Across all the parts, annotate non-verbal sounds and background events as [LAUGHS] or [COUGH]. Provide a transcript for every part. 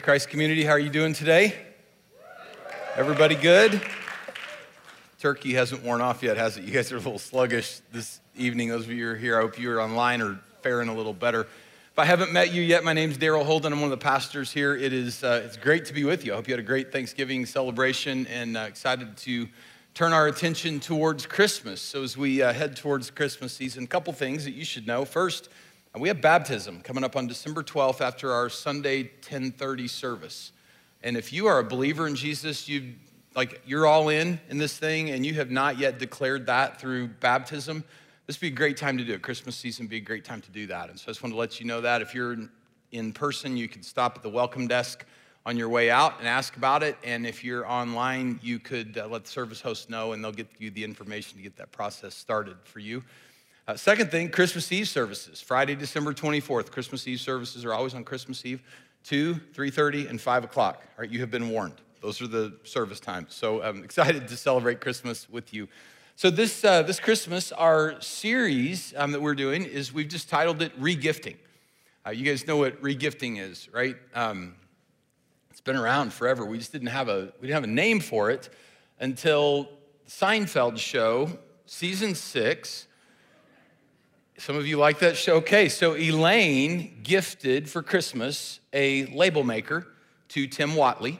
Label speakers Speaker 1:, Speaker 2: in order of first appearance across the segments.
Speaker 1: Christ community, how are you doing today? Everybody good? Turkey hasn't worn off yet, has it? You guys are a little sluggish this evening. Those of you who are here, I hope you're online or faring a little better. If I haven't met you yet, my name's Daryl Holden. I'm one of the pastors here. It is uh, it's great to be with you. I hope you had a great Thanksgiving celebration and uh, excited to turn our attention towards Christmas. So as we uh, head towards Christmas season, a couple things that you should know. First, we have baptism coming up on December 12th after our Sunday 1030 service. And if you are a believer in Jesus, you like you're all in in this thing and you have not yet declared that through baptism, this would be a great time to do it. Christmas season would be a great time to do that. And so I just want to let you know that if you're in person, you can stop at the welcome desk on your way out and ask about it. And if you're online, you could uh, let the service host know and they'll get you the information to get that process started for you. Uh, second thing, Christmas Eve services. Friday, December 24th. Christmas Eve services are always on Christmas Eve, 2, 3.30, and 5 o'clock. All right, you have been warned. Those are the service times. So I'm [LAUGHS] excited to celebrate Christmas with you. So this, uh, this Christmas, our series um, that we're doing is we've just titled it Regifting. Uh, you guys know what regifting is, right? Um, it's been around forever. We just didn't have a we didn't have a name for it until Seinfeld show, season six, some of you like that show. Okay, so Elaine gifted for Christmas a label maker to Tim Whatley.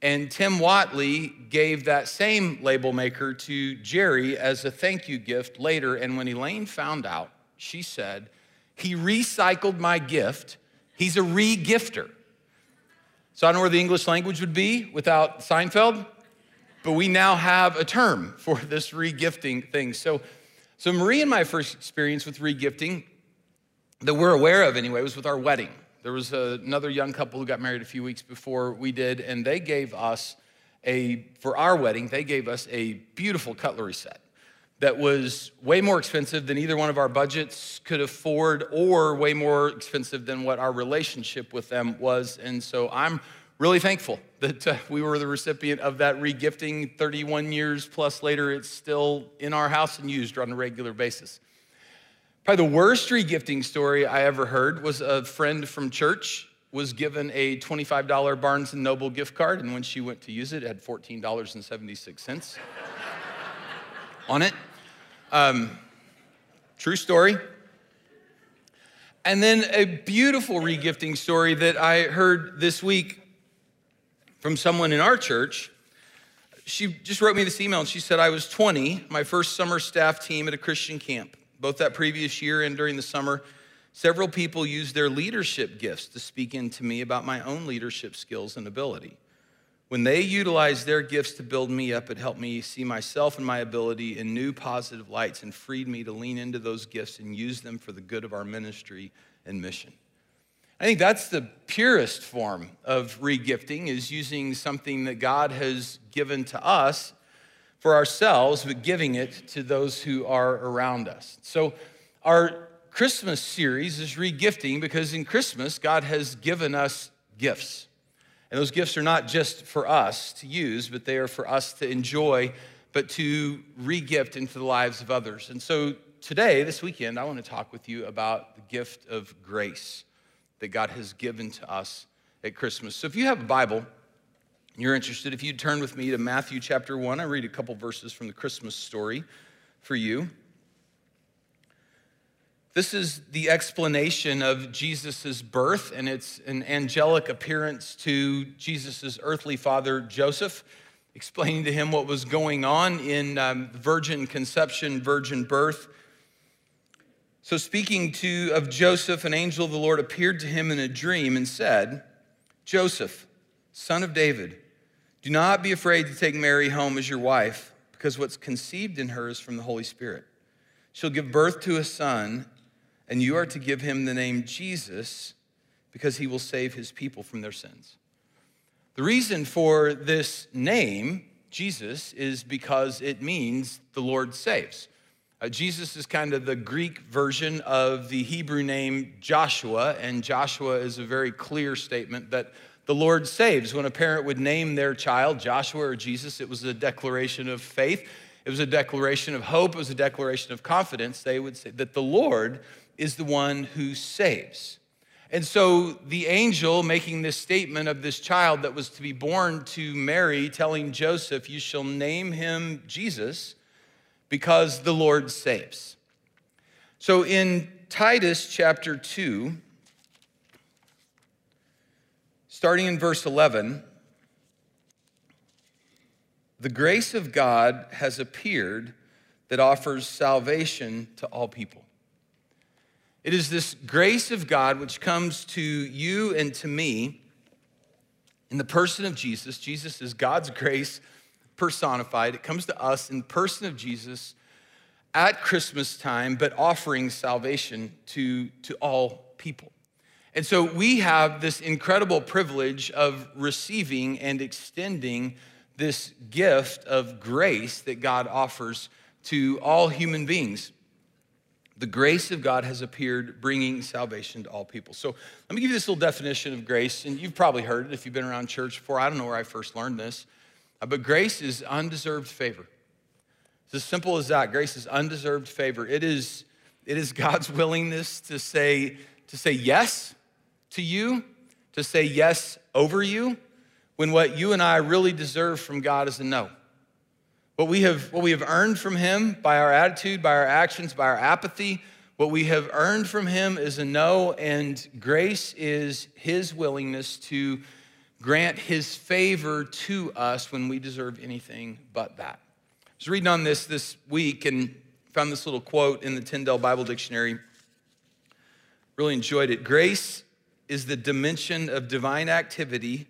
Speaker 1: And Tim Whatley gave that same label maker to Jerry as a thank you gift later. And when Elaine found out, she said, He recycled my gift. He's a re gifter. So I don't know where the English language would be without Seinfeld, but we now have a term for this re gifting thing. So so, Marie and my first experience with regifting that we're aware of anyway was with our wedding. There was another young couple who got married a few weeks before we did, and they gave us a, for our wedding, they gave us a beautiful cutlery set that was way more expensive than either one of our budgets could afford, or way more expensive than what our relationship with them was. And so I'm really thankful that uh, we were the recipient of that regifting. 31 years plus later it's still in our house and used on a regular basis. Probably the worst regifting story i ever heard was a friend from church was given a $25 barnes & noble gift card and when she went to use it it had $14.76 [LAUGHS] on it. Um, true story. And then a beautiful regifting story that I heard this week from someone in our church. She just wrote me this email and she said, I was 20, my first summer staff team at a Christian camp. Both that previous year and during the summer, several people used their leadership gifts to speak into me about my own leadership skills and ability. When they utilized their gifts to build me up, it helped me see myself and my ability in new positive lights and freed me to lean into those gifts and use them for the good of our ministry and mission. I think that's the purest form of regifting is using something that God has given to us for ourselves, but giving it to those who are around us. So our Christmas series is regifting because in Christmas, God has given us gifts. And those gifts are not just for us to use, but they are for us to enjoy, but to regift into the lives of others. And so today, this weekend, I want to talk with you about the gift of grace that God has given to us at Christmas. So if you have a Bible, you're interested, if you turn with me to Matthew chapter 1, I read a couple verses from the Christmas story for you. This is the explanation of Jesus' birth, and it's an angelic appearance to Jesus' earthly father, Joseph, explaining to him what was going on in um, virgin conception, virgin birth. So, speaking to of Joseph, an angel of the Lord appeared to him in a dream and said, Joseph, son of David, do not be afraid to take Mary home as your wife, because what's conceived in her is from the Holy Spirit. She'll give birth to a son, and you are to give him the name Jesus, because he will save his people from their sins. The reason for this name, Jesus, is because it means the Lord saves. Uh, Jesus is kind of the Greek version of the Hebrew name Joshua, and Joshua is a very clear statement that the Lord saves. When a parent would name their child Joshua or Jesus, it was a declaration of faith, it was a declaration of hope, it was a declaration of confidence. They would say that the Lord is the one who saves. And so the angel making this statement of this child that was to be born to Mary, telling Joseph, You shall name him Jesus because the Lord saves. So in Titus chapter 2, starting in verse 11, the grace of God has appeared that offers salvation to all people. It is this grace of God which comes to you and to me in the person of Jesus. Jesus is God's [LAUGHS] grace personified. It comes to us in the person of Jesus at Christmas time, but offering salvation to, to all people. And so we have this incredible privilege of receiving and extending this gift of grace that God offers to all human beings the grace of God has appeared, bringing salvation to all people. So let me give you this little definition of grace, and you've probably heard it if you've been around church before. I don't know where I first learned this, Uh, but grace is undeserved favor. It's as simple as that. Grace is undeserved favor. It is, it is God's willingness to say, to say yes to you, to say yes over you, when what you and I really deserve from God is a no. What we, have, what we have earned from Him by our attitude, by our actions, by our apathy, what we have earned from Him is a no, and grace is His willingness to grant His favor to us when we deserve anything but that. I was reading on this this week and found this little quote in the Tyndale Bible Dictionary. Really enjoyed it. Grace is the dimension of divine activity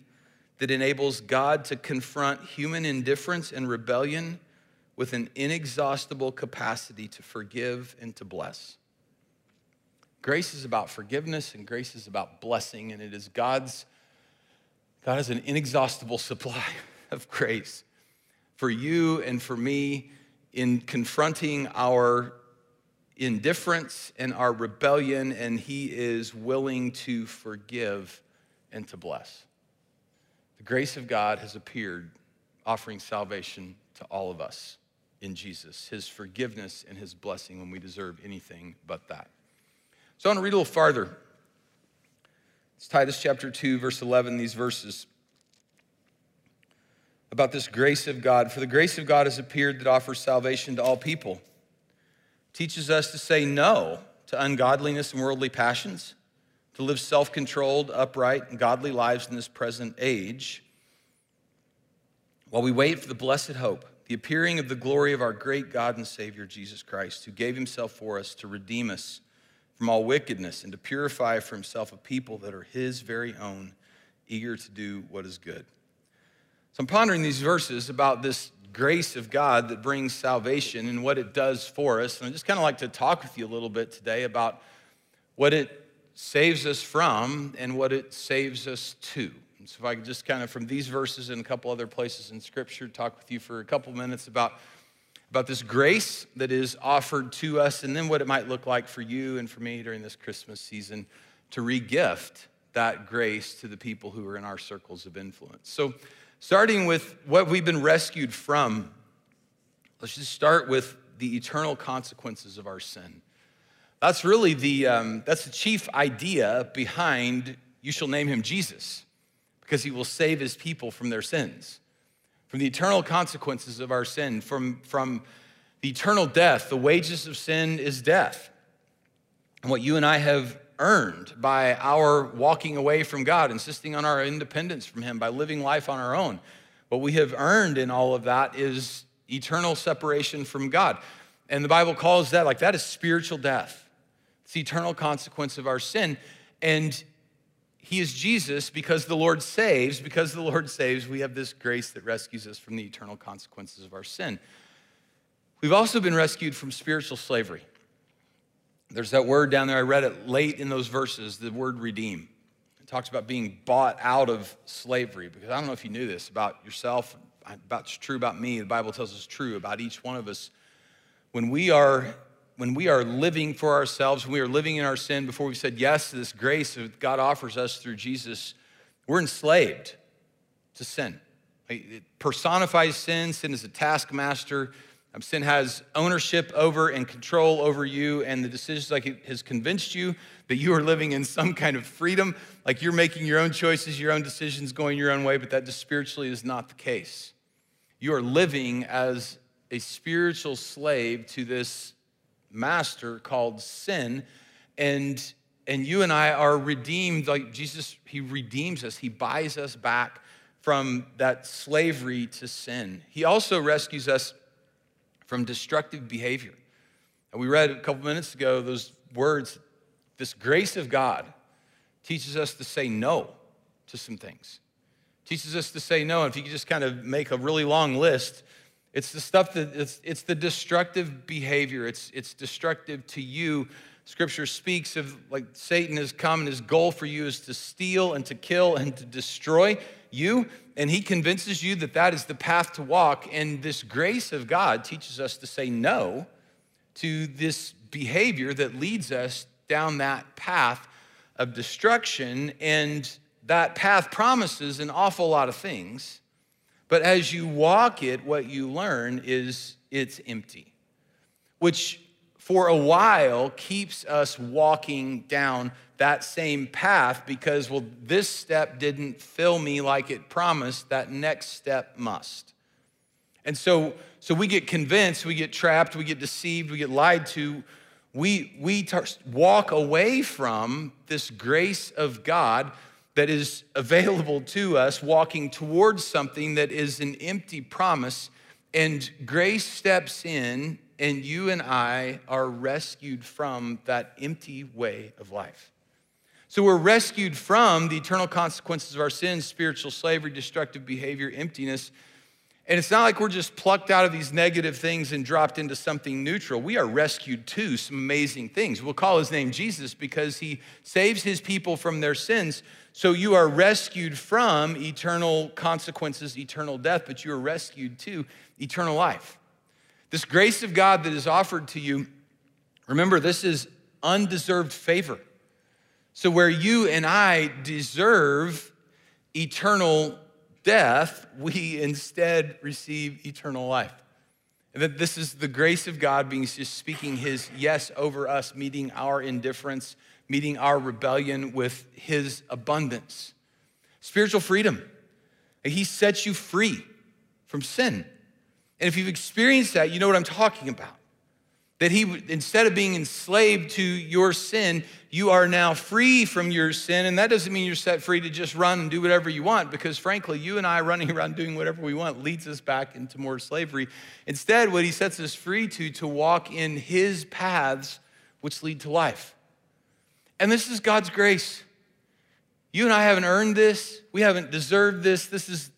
Speaker 1: that enables God to confront human indifference and rebellion with an inexhaustible capacity to forgive and to bless. Grace is about forgiveness and grace is about blessing, and it is God's, God has an inexhaustible supply [LAUGHS] of grace for you and for me in confronting our indifference and our rebellion, and He is willing to forgive and to bless. The grace of God has appeared, offering salvation to all of us in Jesus, his forgiveness and his blessing when we deserve anything but that. So I want to read a little farther. It's Titus chapter 2, verse 11, these verses about this grace of God. For the grace of God has appeared that offers salvation to all people, teaches us to say no to ungodliness and worldly passions to live self controlled, upright, and godly lives in this present age, while we wait for the blessed hope, the appearing of the glory of our great God and Savior, Jesus Christ, who gave himself for us to redeem us from all wickedness and to purify for himself a people that are his very own, eager to do what is good. So I'm pondering these verses about this grace of God that brings salvation and what it does for us. And I just kind of like to talk with you a little bit today about what it saves us from and what it saves us to. And so, if I could just kind of from these verses and a couple other places in Scripture talk with you for a couple minutes about, about this grace that is offered to us and then what it might look like for you and for me during this Christmas season to regift that grace to the people who are in our circles of influence. So, starting with what we've been rescued from, let's just start with the eternal consequences of our sin. That's really the, um, that's the chief idea behind you shall name him Jesus, because he will save his people from their sins, from the eternal consequences of our sin, from, from the eternal death. The wages of sin is death. And what you and I have earned by our walking away from God, insisting on our independence from him, by living life on our own, what we have earned in all of that is eternal separation from God. And the Bible calls that like that is spiritual death. It's the eternal consequence of our sin. And he is Jesus because the Lord saves. Because the Lord saves, we have this grace that rescues us from the eternal consequences of our sin. We've also been rescued from spiritual slavery. There's that word down there, I read it late in those verses, the word redeem. It talks about being bought out of slavery. Because I don't know if you knew this about yourself, about it's true about me. The Bible tells us true about each one of us. When we are when we are living for ourselves, when we are living in our sin before we said yes to this grace that God offers us through Jesus, we're enslaved to sin. It personifies sin. Sin is a taskmaster. Um, sin has ownership over and control over you, and the decisions like it has convinced you that you are living in some kind of freedom, like you're making your own choices, your own decisions, going your own way, but that just spiritually is not the case. You are living as a spiritual slave to this master called sin, and and you and I are redeemed like Jesus, He redeems us, He buys us back from that slavery to sin. He also rescues us from destructive behavior. And we read a couple minutes ago those words this grace of God teaches us to say no to some things, teaches us to say no. And if you could just kind of make a really long list, it's the stuff that it's, it's the destructive behavior, it's, it's destructive to you. Scripture speaks of like Satan has come and his goal for you is to steal and to kill and to destroy you, and he convinces you that that is the path to walk. And this grace of God teaches us to say no to this behavior that leads us down that path of destruction. And that path promises an awful lot of things. But as you walk it, what you learn is it's empty, which for a while keeps us walking down that same path because, well, this step didn't fill me like it promised, that next step must. And so, so we get convinced, we get trapped, we get deceived, we get lied to. We, we walk away from this grace of God that is available to us, walking towards something that is an empty promise. And grace steps in, and you and I are rescued from that empty way of life. So we're rescued from the eternal consequences of our sins, spiritual slavery, destructive behavior, emptiness. And it's not like we're just plucked out of these negative things and dropped into something neutral. We are rescued to some amazing things. We'll call his name Jesus because he saves his people from their sins. So you are rescued from eternal consequences, eternal death, but you are rescued to eternal life. This grace of God that is offered to you, remember, this is undeserved favor. So, where you and I deserve eternal death, we instead receive eternal life. And that this is the grace of God being just speaking his yes over us, meeting our indifference, meeting our rebellion with his abundance. Spiritual freedom. He sets you free from sin. And if you've experienced that, you know what I'm talking about. That he, instead of being enslaved to your sin, you are now free from your sin. And that doesn't mean you're set free to just run and do whatever you want, because frankly, you and I running around doing whatever we want leads us back into more slavery. Instead, what he sets us free to, to walk in his paths, which lead to life. And this is God's grace. You and I haven't earned this. We haven't deserved this. This is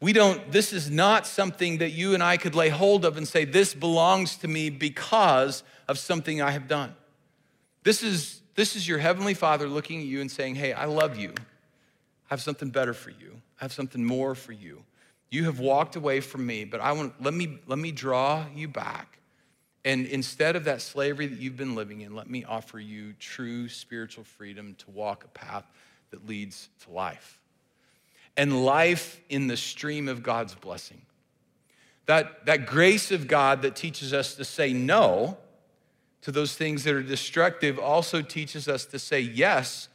Speaker 1: we don't, this is not something that you and I could lay hold of and say, this belongs to me because of something I have done. This is, this is your Heavenly Father looking at you and saying, hey, I love you. I have something better for you. I have something more for you. You have walked away from me, but I want, let me, let me draw you back. And instead of that slavery that you've been living in, let me offer you true spiritual freedom to walk a path that leads to life and life in the stream of God's blessing. That, that grace of God that teaches us to say no to those things that are destructive also teaches us to say yes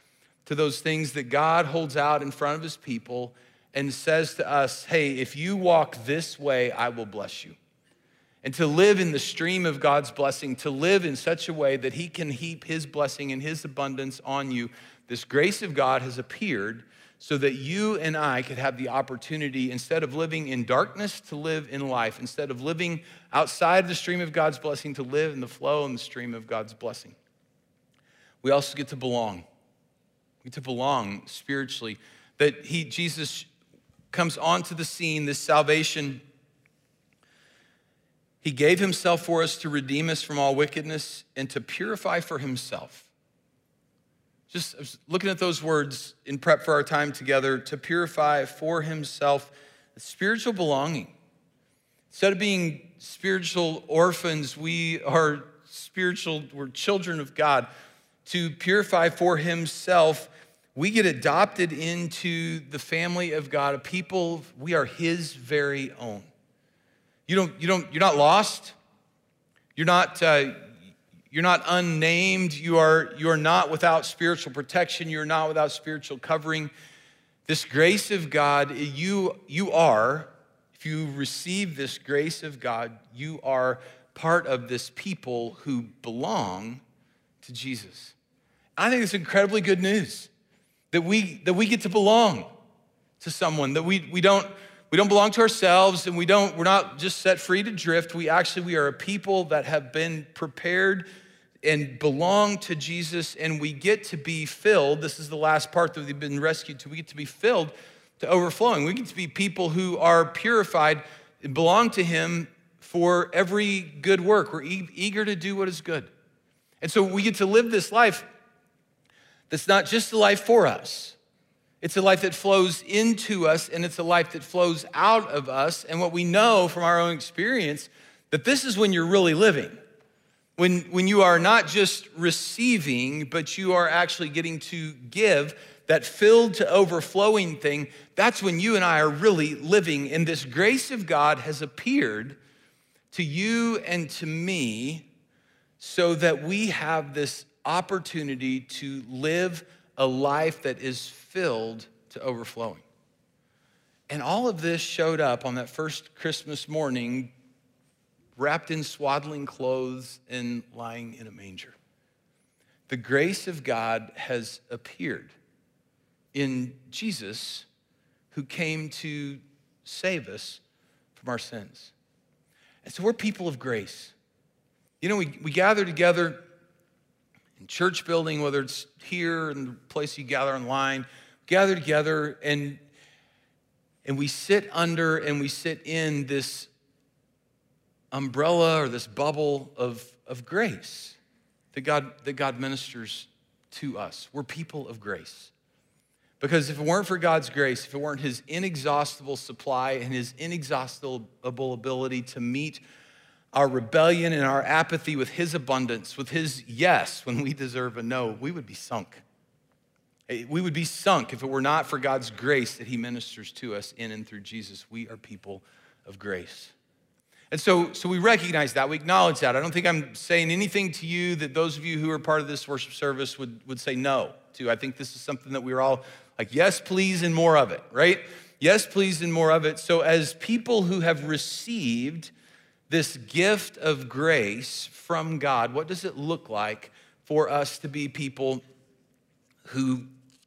Speaker 1: to those things that God holds out in front of his people and says to us, hey, if you walk this way, I will bless you. And to live in the stream of God's blessing, to live in such a way that he can heap his blessing and his abundance on you, this grace of God has appeared so that you and I could have the opportunity, instead of living in darkness, to live in life, instead of living outside the stream of God's blessing, to live in the flow and the stream of God's blessing. We also get to belong. We get to belong spiritually. That he, Jesus comes onto the scene, this salvation. He gave himself for us to redeem us from all wickedness and to purify for himself just looking at those words in prep for our time together to purify for himself spiritual belonging. Instead of being spiritual orphans, we are spiritual, we're children of God. To purify for himself, we get adopted into the family of God, a people, we are his very own. You don't, you don't, you're not lost. You're not, uh, you're not unnamed. You are, you are not without spiritual protection. You're not without spiritual covering. This grace of God, you, you are, if you receive this grace of God, you are part of this people who belong to Jesus. I think it's incredibly good news that we, that we get to belong to someone, that we, we, don't, we don't belong to ourselves and we don't, we're not just set free to drift. We actually, we are a people that have been prepared and belong to Jesus and we get to be filled. This is the last part that we've been rescued to. We get to be filled to overflowing. We get to be people who are purified and belong to Him for every good work. We're eager to do what is good. And so we get to live this life that's not just a life for us. It's a life that flows into us and it's a life that flows out of us. And what we know from our own experience that this is when you're really living. When, when you are not just receiving, but you are actually getting to give, that filled to overflowing thing, that's when you and I are really living. And this grace of God has appeared to you and to me so that we have this opportunity to live a life that is filled to overflowing. And all of this showed up on that first Christmas morning, wrapped in swaddling clothes and lying in a manger. The grace of God has appeared in Jesus, who came to save us from our sins. And so we're people of grace. You know, we, we gather together in church building, whether it's here in the place you gather online, gather together and and we sit under and we sit in this umbrella or this bubble of, of grace that God, that God ministers to us. We're people of grace. Because if it weren't for God's grace, if it weren't His inexhaustible supply and His inexhaustible ability to meet our rebellion and our apathy with His abundance, with His yes when we deserve a no, we would be sunk. Eh, we would be sunk if it were not for God's grace that He ministers to us in and through Jesus. We are people of grace. And so, so we recognize that, we acknowledge that. I don't think I'm saying anything to you that those of you who are part of this worship service would, would say no to. I think this is something that we're all like, yes, please, and more of it, right? Yes, please, and more of it. So, as people who have received this gift of grace from God, what does it look like for us to be people who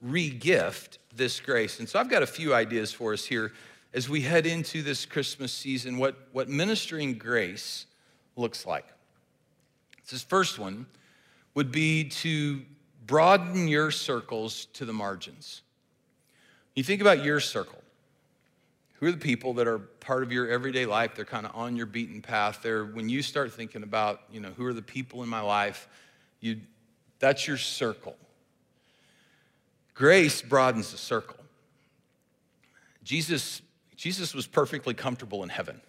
Speaker 1: regift this grace? And so I've got a few ideas for us here as we head into this Christmas season, what, what ministering grace looks like. This first one would be to broaden your circles to the margins. You think about your circle. Who are the people that are part of your everyday life? They're kind of on your beaten path. They're when you start thinking about, you know, who are the people in my life, you that's your circle. Grace broadens the circle. Jesus, Jesus was perfectly comfortable in heaven.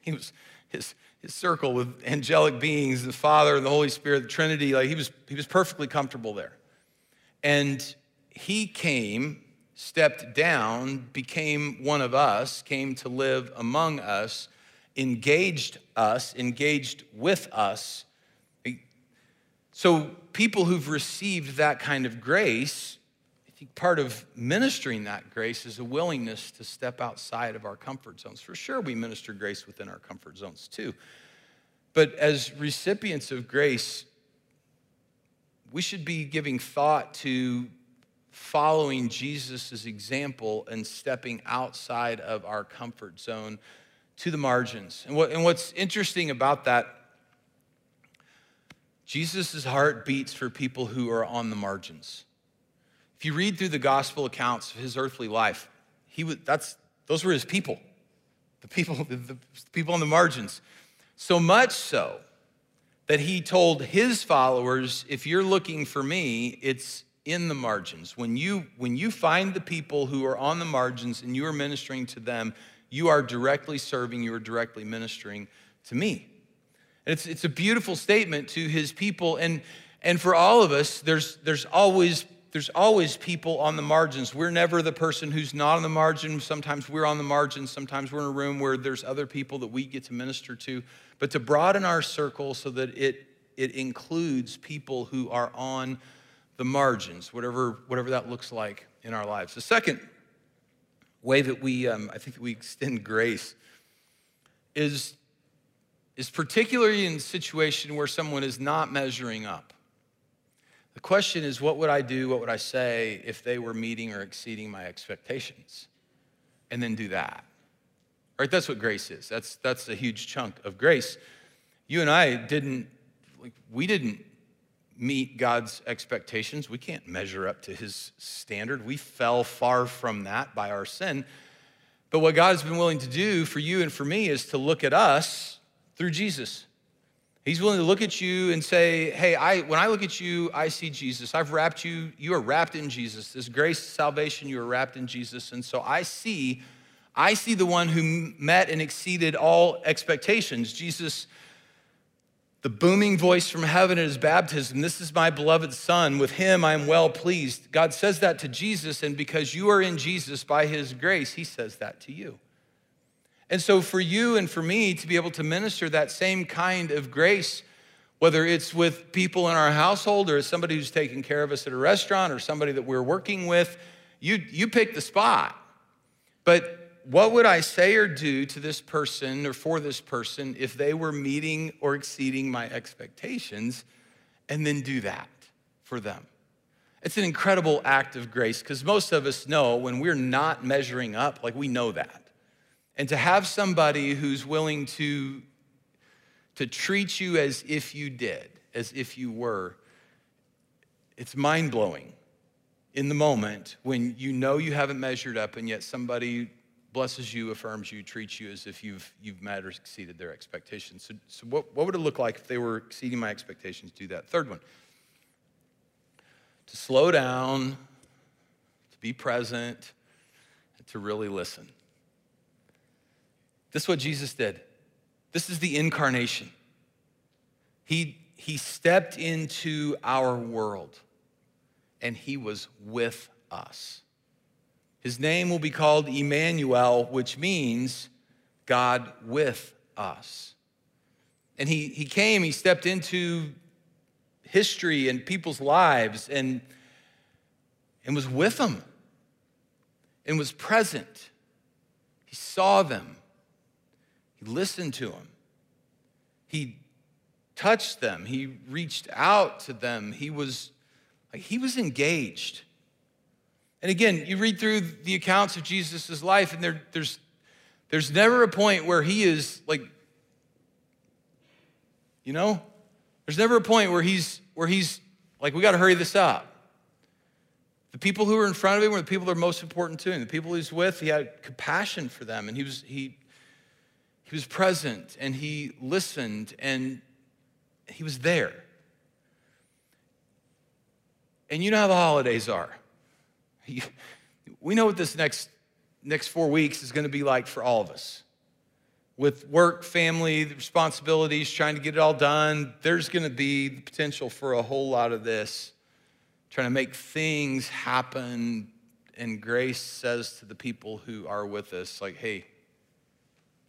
Speaker 1: He was his, his circle with angelic beings, the Father and the Holy Spirit, the Trinity, like he was, he was perfectly comfortable there. And he came stepped down, became one of us, came to live among us, engaged us, engaged with us. So, people who've received that kind of grace, I think part of ministering that grace is a willingness to step outside of our comfort zones. For sure, we minister grace within our comfort zones too. But as recipients of grace, we should be giving thought to following Jesus' example and stepping outside of our comfort zone to the margins. And, what, and what's interesting about that, Jesus' heart beats for people who are on the margins. If you read through the gospel accounts of his earthly life, he that's, those were his people, the people, the, the people on the margins. So much so that he told his followers, if you're looking for me, it's in the margins. When you, when you find the people who are on the margins and you are ministering to them, you are directly serving, you are directly ministering to me. And it's, it's a beautiful statement to his people. And, and for all of us, there's, there's always there's always people on the margins. We're never the person who's not on the margin. Sometimes we're on the margins. Sometimes we're in a room where there's other people that we get to minister to. But to broaden our circle so that it, it includes people who are on the margins, whatever, whatever that looks like in our lives. The second way that we, um, I think we extend grace is, is particularly in a situation where someone is not measuring up. The question is, what would I do, what would I say if they were meeting or exceeding my expectations? And then do that. Right? That's what grace is. That's, that's a huge chunk of grace. You and I didn't, like, we didn't meet God's expectations. We can't measure up to his standard. We fell far from that by our sin. But what God has been willing to do for you and for me is to look at us through Jesus. He's willing to look at you and say, Hey, I, when I look at you, I see Jesus. I've wrapped you, you are wrapped in Jesus. This grace, salvation, you are wrapped in Jesus. And so I see, I see the one who met and exceeded all expectations. Jesus the booming voice from heaven at his baptism This is my beloved Son. With him I am well pleased. God says that to Jesus, and because you are in Jesus by his grace, he says that to you. And so, for you and for me to be able to minister that same kind of grace, whether it's with people in our household or somebody who's taking care of us at a restaurant or somebody that we're working with, you, you pick the spot. But what would I say or do to this person or for this person if they were meeting or exceeding my expectations and then do that for them? It's an incredible act of grace because most of us know when we're not measuring up, like we know that. And to have somebody who's willing to, to treat you as if you did, as if you were, it's mind blowing in the moment when you know you haven't measured up and yet somebody blesses you, affirms you, treats you as if you've, you've met or exceeded their expectations. So, so what, what would it look like if they were exceeding my expectations? Do that. Third one, to slow down, to be present, to really listen. This is what Jesus did. This is the incarnation. He, he stepped into our world and he was with us. His name will be called Emmanuel, which means God with us. And he, he came, he stepped into history and people's lives and, and was with them and was present. He saw them, he listened to them, he touched them, he reached out to them, he was, he was engaged. And again, you read through the accounts of Jesus' life, and there, there's, there's never a point where he is like, you know, there's never a point where he's where he's like, we got to hurry this up. The people who were in front of him were the people that are most important to him. The people he's with, he had compassion for them, and he was he he was present and he listened and he was there. And you know how the holidays are. We know what this next, next four weeks is going to be like for all of us. With work, family, responsibilities, trying to get it all done, there's going to be the potential for a whole lot of this, trying to make things happen. And grace says to the people who are with us, like, hey,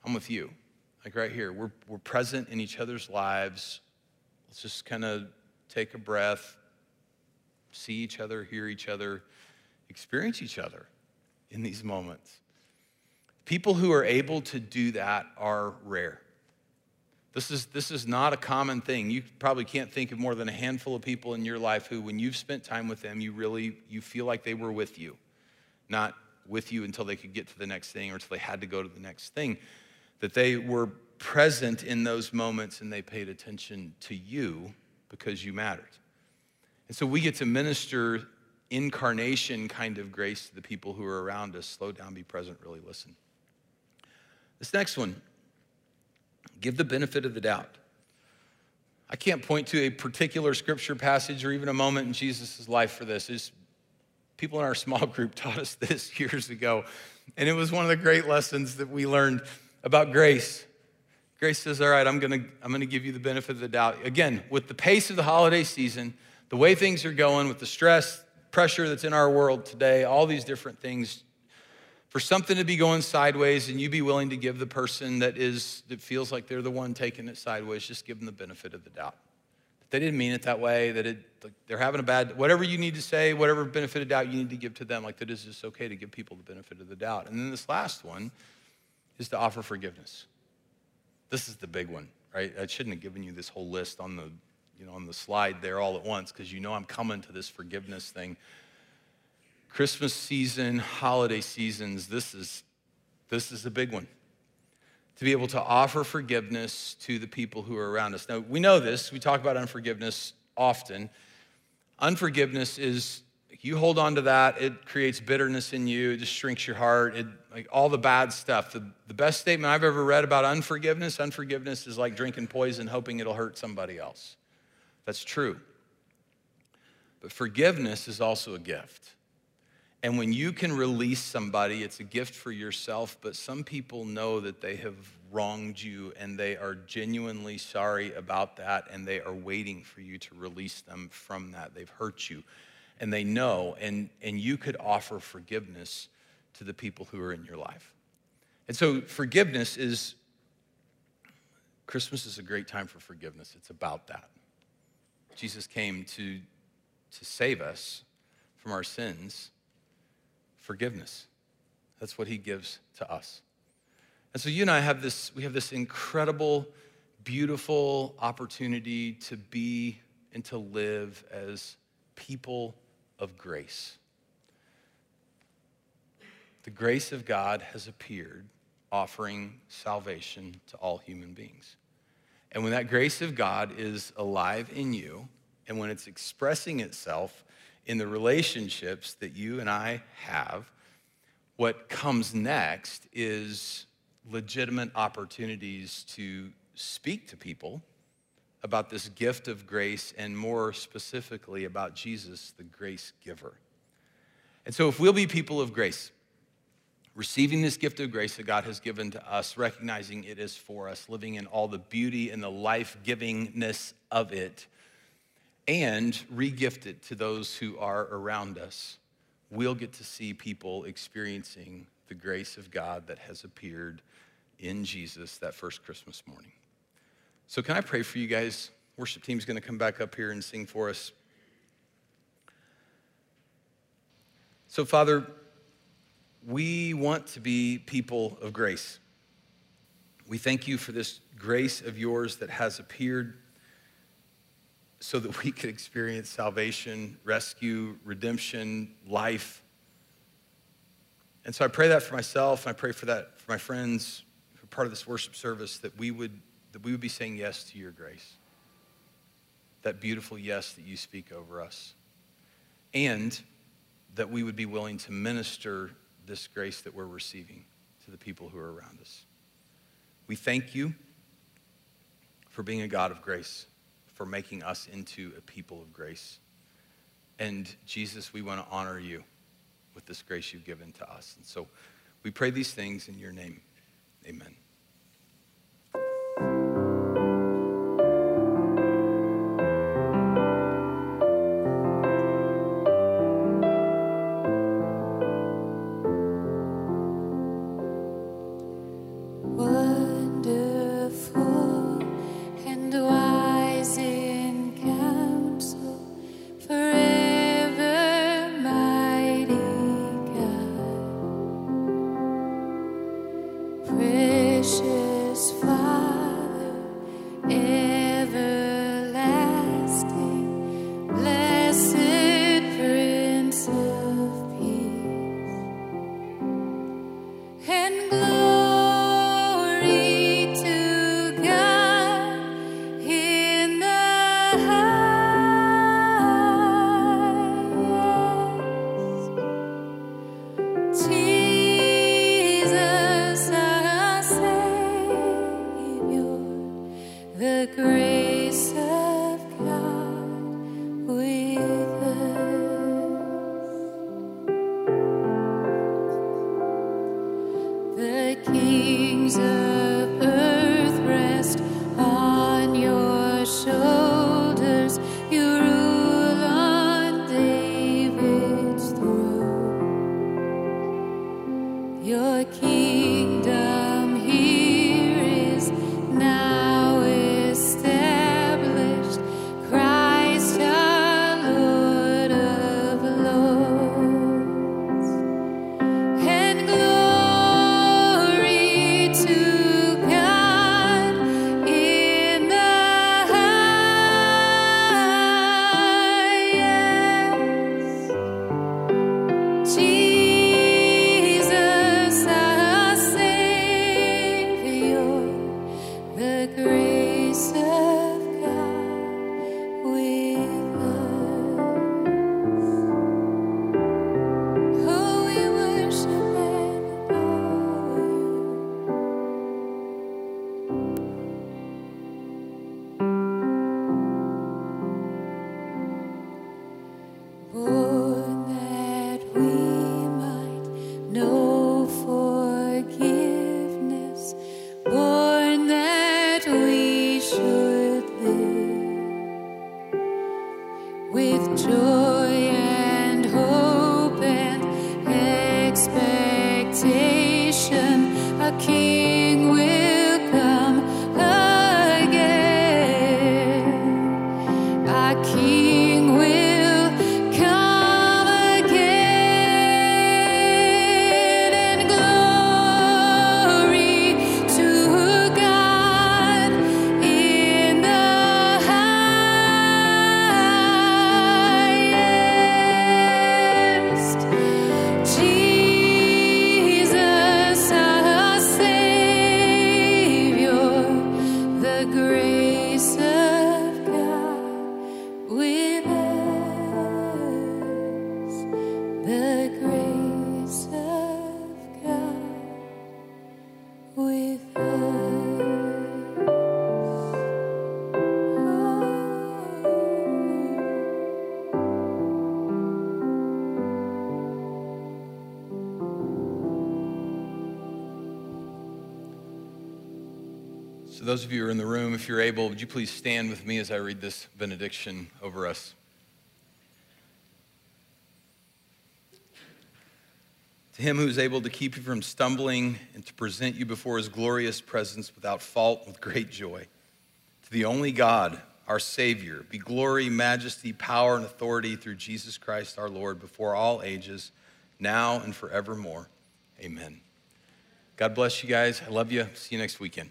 Speaker 1: I'm with you. Like right here, we're, we're present in each other's lives. Let's just kind of take a breath, see each other, hear each other experience each other in these moments. People who are able to do that are rare. This is, this is not a common thing. You probably can't think of more than a handful of people in your life who, when you've spent time with them, you really you feel like they were with you, not with you until they could get to the next thing or until they had to go to the next thing. That they were present in those moments and they paid attention to you because you mattered. And so we get to minister incarnation kind of grace to the people who are around us. Slow down, be present, really listen. This next one give the benefit of the doubt. I can't point to a particular scripture passage or even a moment in Jesus' life for this. It's, people in our small [LAUGHS] group taught us this [LAUGHS] years ago, and it was one of the great lessons that we learned about grace. Grace says, All right, I'm gonna, I'm gonna give you the benefit of the doubt. Again, with the pace of the holiday season, the way things are going, with the stress, pressure that's in our world today, all these different things, for something to be going sideways and you be willing to give the person that is that feels like they're the one taking it sideways, just give them the benefit of the doubt. That They didn't mean it that way, that it, like they're having a bad, whatever you need to say, whatever benefit of doubt you need to give to them, like that is just okay to give people the benefit of the doubt. And then this last one is to offer forgiveness. This is the big one, right? I shouldn't have given you this whole list on the, you know, on the slide there all at once because you know I'm coming to this forgiveness thing. Christmas season, holiday seasons, this is, this is a big one. To be able to offer forgiveness to the people who are around us. Now, we know this, we talk about unforgiveness often. Unforgiveness is, you hold on to that, it creates bitterness in you, it just shrinks your heart, it, like all the bad stuff. The, the best statement I've ever read about unforgiveness unforgiveness is like drinking poison, hoping it'll hurt somebody else. That's true. But forgiveness is also a gift. And when you can release somebody, it's a gift for yourself, but some people know that they have wronged you and they are genuinely sorry about that and they are waiting for you to release them from that. They've hurt you and they know, and, and you could offer forgiveness to the people who are in your life. And so, forgiveness is, Christmas is a great time for forgiveness. It's about that. Jesus came to, to save us from our sins forgiveness. That's what he gives to us. And so you and I have this, we have this incredible, beautiful opportunity to be and to live as people of grace. The grace of God has appeared, offering salvation to all human beings. And when that grace of God is alive in you, and when it's expressing itself in the relationships that you and I have, what comes next is legitimate opportunities to speak to people about this gift of grace and more specifically about Jesus, the grace giver. And so, if we'll be people of grace, receiving this gift of grace that God has given to us, recognizing it is for us, living in all the beauty and the life givingness of it, and regift it to those who are around us, we'll get to see people experiencing the grace of God that has appeared in Jesus that first Christmas morning. So, can I pray for you guys? Worship team's going to come back up here and sing for us. So, Father, we want to be people of grace. We thank you for this grace of yours that has appeared so that we could experience salvation, rescue, redemption, life. And so I pray that for myself, and I pray for that for my friends who are part of this worship service, that we would, that we would be saying yes to your grace. That beautiful yes that you speak over us. And that we would be willing to minister this grace that we're receiving to the people who are around us. We thank you for being a God of grace for making us into a people of grace. And Jesus, we want to honor you with this grace you've given to us. And so we pray these things in your name. Amen. Of you who are in the room, if you're able, would you please stand with me as I read this benediction over us? To him who is able to keep you from stumbling and to present you before his glorious presence without fault with great joy. To the only God, our Savior, be glory, majesty, power, and authority through Jesus Christ our Lord before all ages, now and forevermore. Amen. God bless you guys. I love you. See you next weekend.